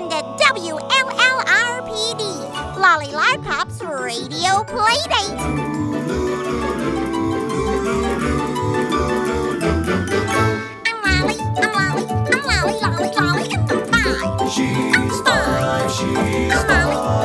Listen to WLLRPD, Lolly Lollipop's Radio Playdate. I'm Lolly, I'm Lolly, I'm Lolly, Lolly, Lolly, and I'm five. She's five, she's I'm Lolly, I'm Lolly,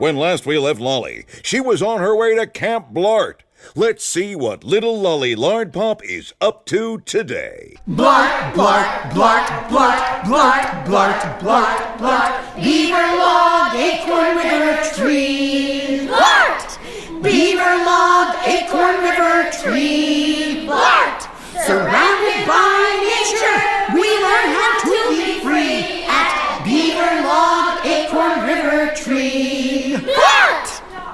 When last we left Lolly, she was on her way to Camp Blart. Let's see what little Lolly Lard Pop is up to today. Blart, blart, blart, blart, blart, blart, blart, blart. Beaver log, acorn river tree. Blart! Beaver log, acorn river tree. Blart! Surrounded by nature, we learn how to be free at Beaver log,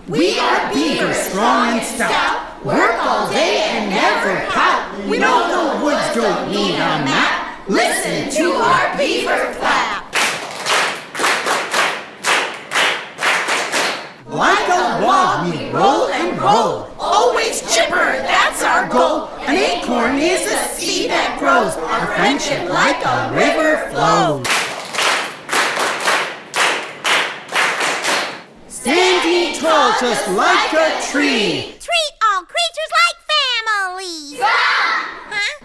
We are beavers, strong and stout. Work all day and never pout. We know the woods don't need a map. Listen to our beaver flap. Just like a tree. Treat all creatures like family. Huh? Run.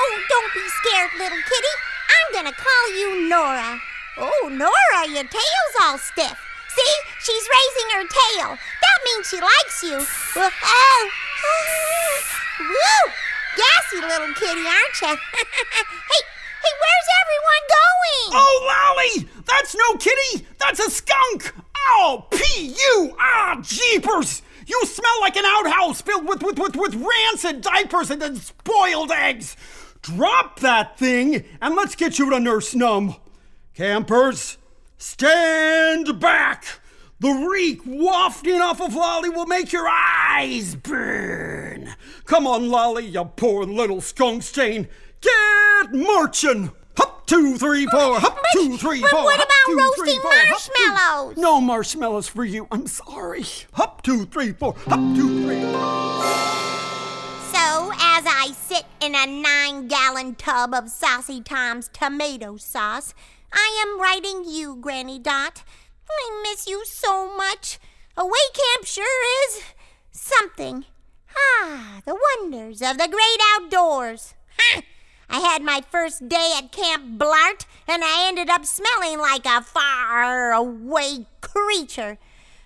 Oh, don't be scared, little kitty. I'm gonna call you Nora. Oh, Nora, your tail's all stiff. See, she's raising her tail. That means she likes you. Well, oh, woo! Gassy little kitty, aren't you? hey, hey, where's everyone going? Oh, Lolly! That's no kitty! That's a skunk! Oh, P.U. Ah, jeepers! You smell like an outhouse filled with, with, with, with rancid diapers and then spoiled eggs! Drop that thing and let's get you to Nurse Num. Campers, stand back! The reek wafting off of Lolly will make your eyes burn. Come on, Lolly, you poor little skunk stain. Get marching! Two, three, four. Hop, two, three, but four. what about two, roasting three, four. Hop, two- marshmallows? No marshmallows for you. I'm sorry. Hop, two, three, four. Hop, two, three. So, as I sit in a nine gallon tub of Saucy Tom's tomato sauce, I am writing you, Granny Dot. I miss you so much. Away camp sure is something. Ah, the wonders of the great outdoors. I had my first day at Camp Blart, and I ended up smelling like a far away creature.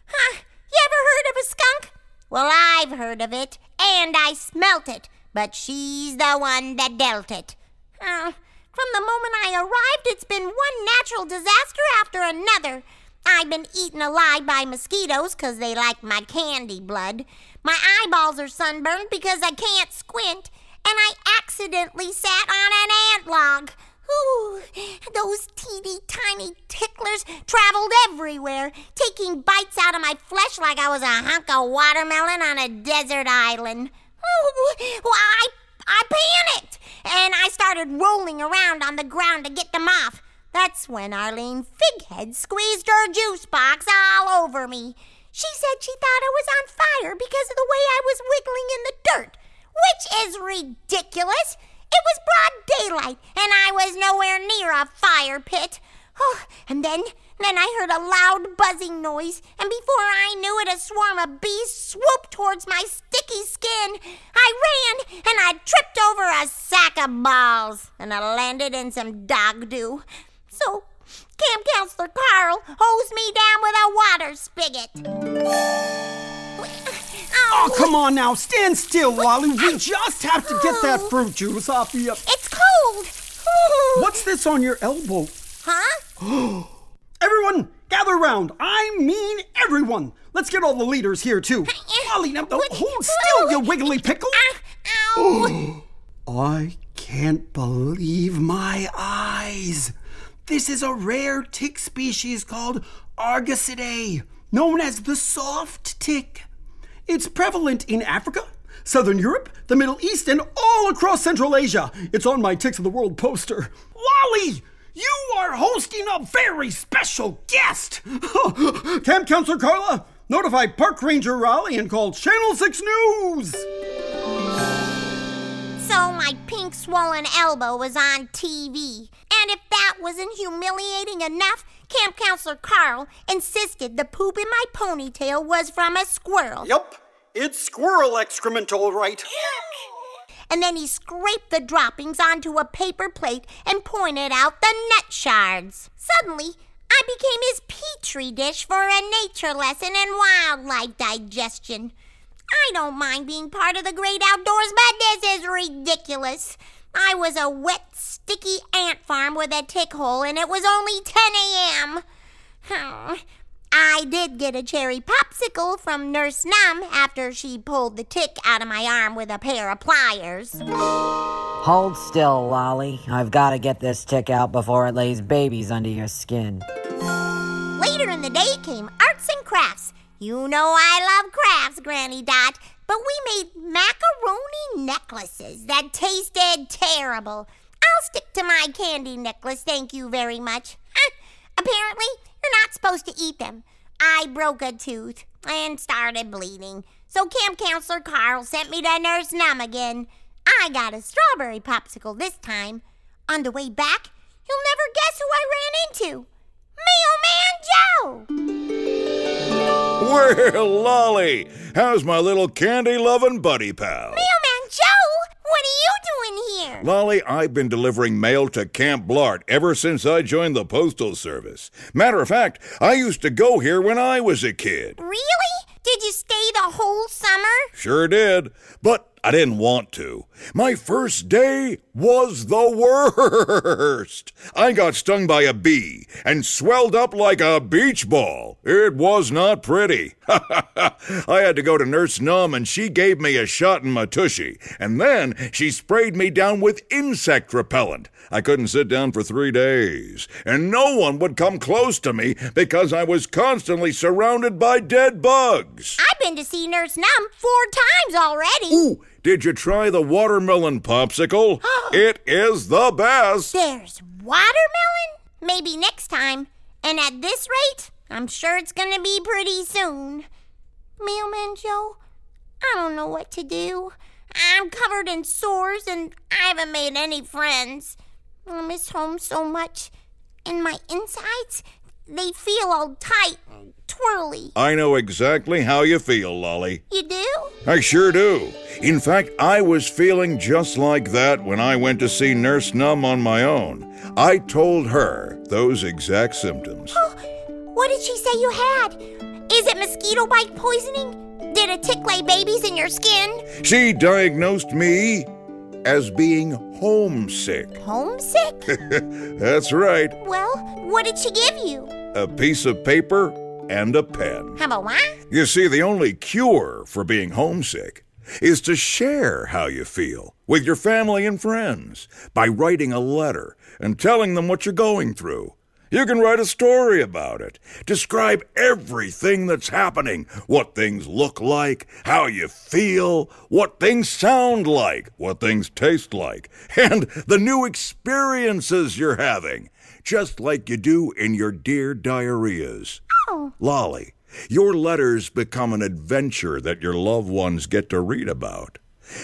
Huh? You ever heard of a skunk? Well, I've heard of it, and I smelt it, but she's the one that dealt it. From the moment I arrived, it's been one natural disaster after another. I've been eaten alive by mosquitoes 'cause they like my candy blood. My eyeballs are sunburned because I can't squint, and I accidentally sat on an ant log. Ooh, those teeny tiny ticklers traveled everywhere, taking bites out of my flesh like I was a hunk of watermelon on a desert island. Ooh, well, I, I panicked, and I started rolling around on the ground to get them off. That's when Arlene Fighead squeezed her juice box all over me. She said she thought I was on fire because of the way I was wiggling in the dirt, which is ridiculous. It was broad daylight, and I was nowhere near a fire pit. Oh, and then, then I heard a loud buzzing noise, and before I knew it, a swarm of bees swooped towards my sticky skin. I ran, and I tripped over a sack of balls, and I landed in some dog dew. So, Camp Counselor Carl hosed me down with a water spigot. Oh, come on now. Stand still, Lolly. We just have to get that fruit juice off you. It's cold. What's this on your elbow? Huh? Everyone, gather round. I mean everyone. Let's get all the leaders here, too. Lolly, now hold still, you wiggly pickle. Ah, ow. I can't believe my eyes. This is a rare tick species called Argasidae. known as the soft tick. It's prevalent in Africa, Southern Europe, the Middle East, and all across Central Asia. It's on my Ticks of the World poster. Lolly, you are hosting a very special guest. Camp Counselor Carla, notify Park Ranger Raleigh and call Channel 6 News. So my pink swollen elbow was on TV. And if that wasn't humiliating enough, Camp Counselor Carl insisted the poop in my ponytail was from a squirrel. Yup, it's squirrel excrement, all right. And then he scraped the droppings onto a paper plate and pointed out the nut shards. Suddenly, I became his petri dish for a nature lesson in wildlife digestion. I don't mind being part of the great outdoors, but this is ridiculous. I was a wet, sticky ant farm with a tick hole, and it was only 10 a.m. Hmm. I did get a cherry popsicle from Nurse Num after she pulled the tick out of my arm with a pair of pliers. Hold still, Lolly. I've got to get this tick out before it lays babies under your skin. Later in the day came arts and crafts. You know I love crafts, Granny Dot, but we made macaroni necklaces that tasted terrible. I'll stick to my candy necklace, thank you very much. Ah, apparently, you're not supposed to eat them. I broke a tooth and started bleeding. So Camp Counselor Carl sent me to Nurse Num again. I got a strawberry popsicle this time. On the way back, you'll never guess who I ran into. Mailman Joe! Well, Lolly, how's my little candy loving buddy pal? Mailman Joe, what are you doing here? Lolly, I've been delivering mail to Camp Blart ever since I joined the Postal Service. Matter of fact, I used to go here when I was a kid. Really? Did you stay the whole summer? Sure did, but I didn't want to. My first day was the worst. I got stung by a bee and swelled up like a beach ball. It was not pretty. I had to go to Nurse Num and she gave me a shot in my tushy, and then she sprayed me down with insect repellent. I couldn't sit down for three days, and no one would come close to me because I was constantly surrounded by dead bugs. I've been to see Nurse Num four times already. Ooh, did you try the watermelon popsicle? Oh. it is the best. There's watermelon? Maybe next time. And at this rate, I'm sure it's gonna be pretty soon. Mailman Joe, I don't know what to do. I'm covered in sores and I haven't made any friends. I miss home so much. And my insides, they feel all tight and twirly. I know exactly how you feel, Lolly. You do? I sure do. In fact, I was feeling just like that when I went to see Nurse Num on my own. I told her those exact symptoms. Oh, What did she say you had? Is it mosquito bite poisoning? Did a tick lay babies in your skin? She diagnosed me as being homesick. Homesick? That's right. well, what did she give you? A piece of paper and a pen. How about what? You see, the only cure for being homesick is to share how you feel with your family and friends by writing a letter and telling them what you're going through. You can write a story about it. Describe everything that's happening what things look like, how you feel, what things sound like, what things taste like, and the new experiences you're having, just like you do in your dear diarrheas. Lolly, your letters become an adventure that your loved ones get to read about.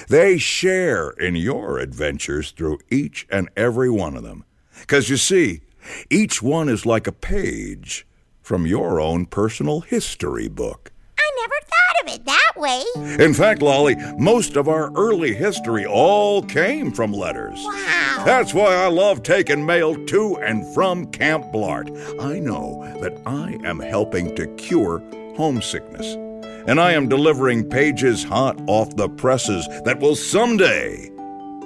They share in your adventures through each and every one of them. Because you see, each one is like a page from your own personal history book. I never thought of it that way. In fact, Lolly, most of our early history all came from letters. Wow. That's why I love taking mail to and from Camp Blart. I know that I am helping to cure homesickness. And I am delivering pages hot off the presses that will someday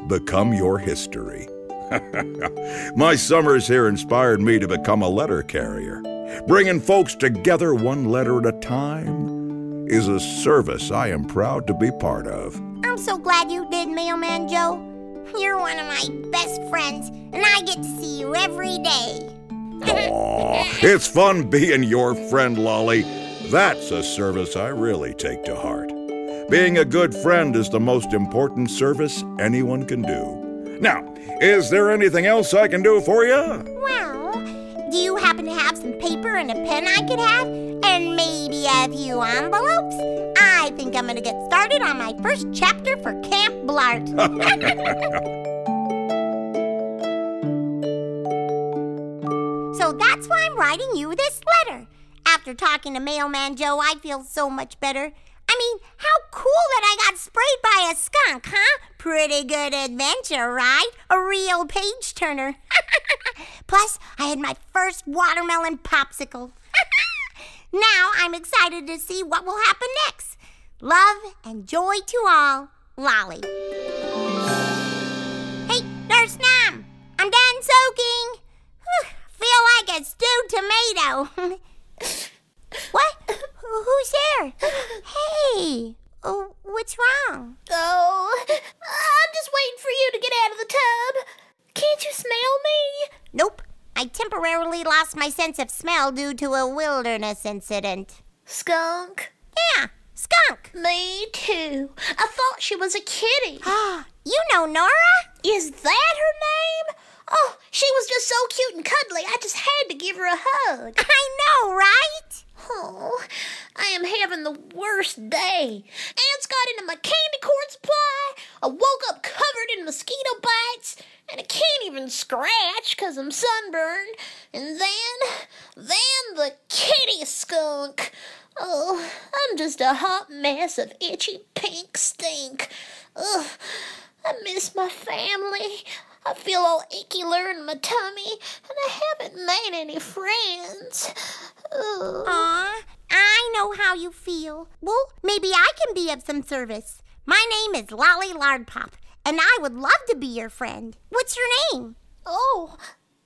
become your history. My summers here inspired me to become a letter carrier. Bringing folks together one letter at a time is a service I am proud to be part of. I'm so glad you did, Mailman Joe. You're one of my best friends, and I get to see you every day. Aw, it's fun being your friend, Lolly. That's a service I really take to heart. Being a good friend is the most important service anyone can do. Now, is there anything else I can do for you? Well, do you happen to have some paper and a pen I could have? And maybe a few envelopes? I think I'm gonna get started on my first chapter for Camp Blart. so that's why I'm writing you this letter. After talking to Mailman Joe, I feel so much better. I mean, how cool that I got sprayed by a skunk, huh? Pretty good adventure, right? A real page turner. Plus, I had my first watermelon popsicle. Now I'm excited to see what will happen next. Love and joy to all, Lolly. Hey, Nurse Nam, I'm done soaking. Whew, feel like a stewed tomato. what? Who's there? Hey, oh, what's wrong? Oh, I'm just waiting for you to get out of the tub. Can't you smell me? Nope. I temporarily lost my sense of smell due to a wilderness incident. Skunk? Yeah, skunk. Me too. I thought she was a kitty. Ah, you know Nora? Is that her name? Oh, she was just so cute and cuddly. I just had to give her a hug. I know, right? Oh, I am having the worst day. Ants got into my candy corn supply. I woke up covered in mosquito bites, and I can't even scratch 'cause I'm sunburned. And then, then the kitty skunk. Oh, I'm just a hot mess of itchy pink stink. Ugh, I miss my family. I feel all icky in my tummy, and I haven't made any friends. Ugh. Aw, I know how you feel. Well, maybe I can be of some service. My name is Lolly Lardpop, and I would love to be your friend. What's your name? Oh,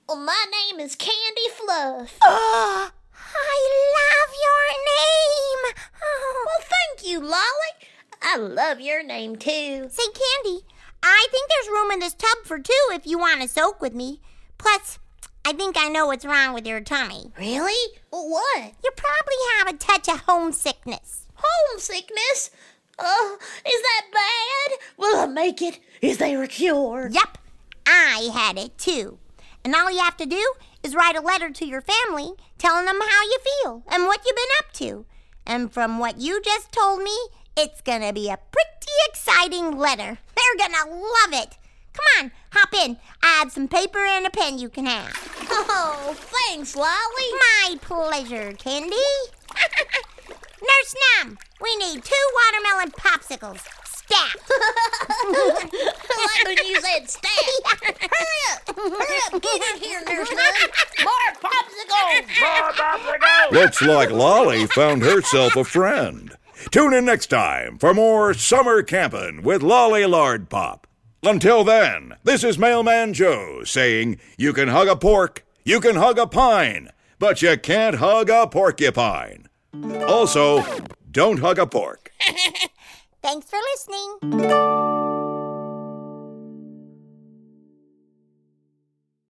well, my name is Candy Fluff. Oh, I love your name. Oh. Well, thank you, Lolly. I love your name too. Say, Candy, I think there's room in this tub for two if you want to soak with me. Plus, I think I know what's wrong with your tummy. Really? What? You probably have a touch of homesickness. Homesickness? Oh, is that bad? Will I make it? Is there a cure? Yep, I had it too. And all you have to do is write a letter to your family telling them how you feel and what you've been up to. And from what you just told me, it's gonna be a pretty exciting letter. They're gonna love it. Come on, hop in. I have some paper and a pen you can have. Oh, thanks, Lolly. My pleasure, Candy. Nurse Num, we need two watermelon popsicles. Stat. like when you said stab. Hurry up! Hurry up! Get in here, Nurse Nun. More popsicles! More popsicles. Looks like Lolly found herself a friend. Tune in next time for more summer camping with Lolly Lard Pop. Until then, this is Mailman Joe saying you can hug a pork, you can hug a pine, but you can't hug a porcupine. Also, don't hug a pork. Thanks for listening.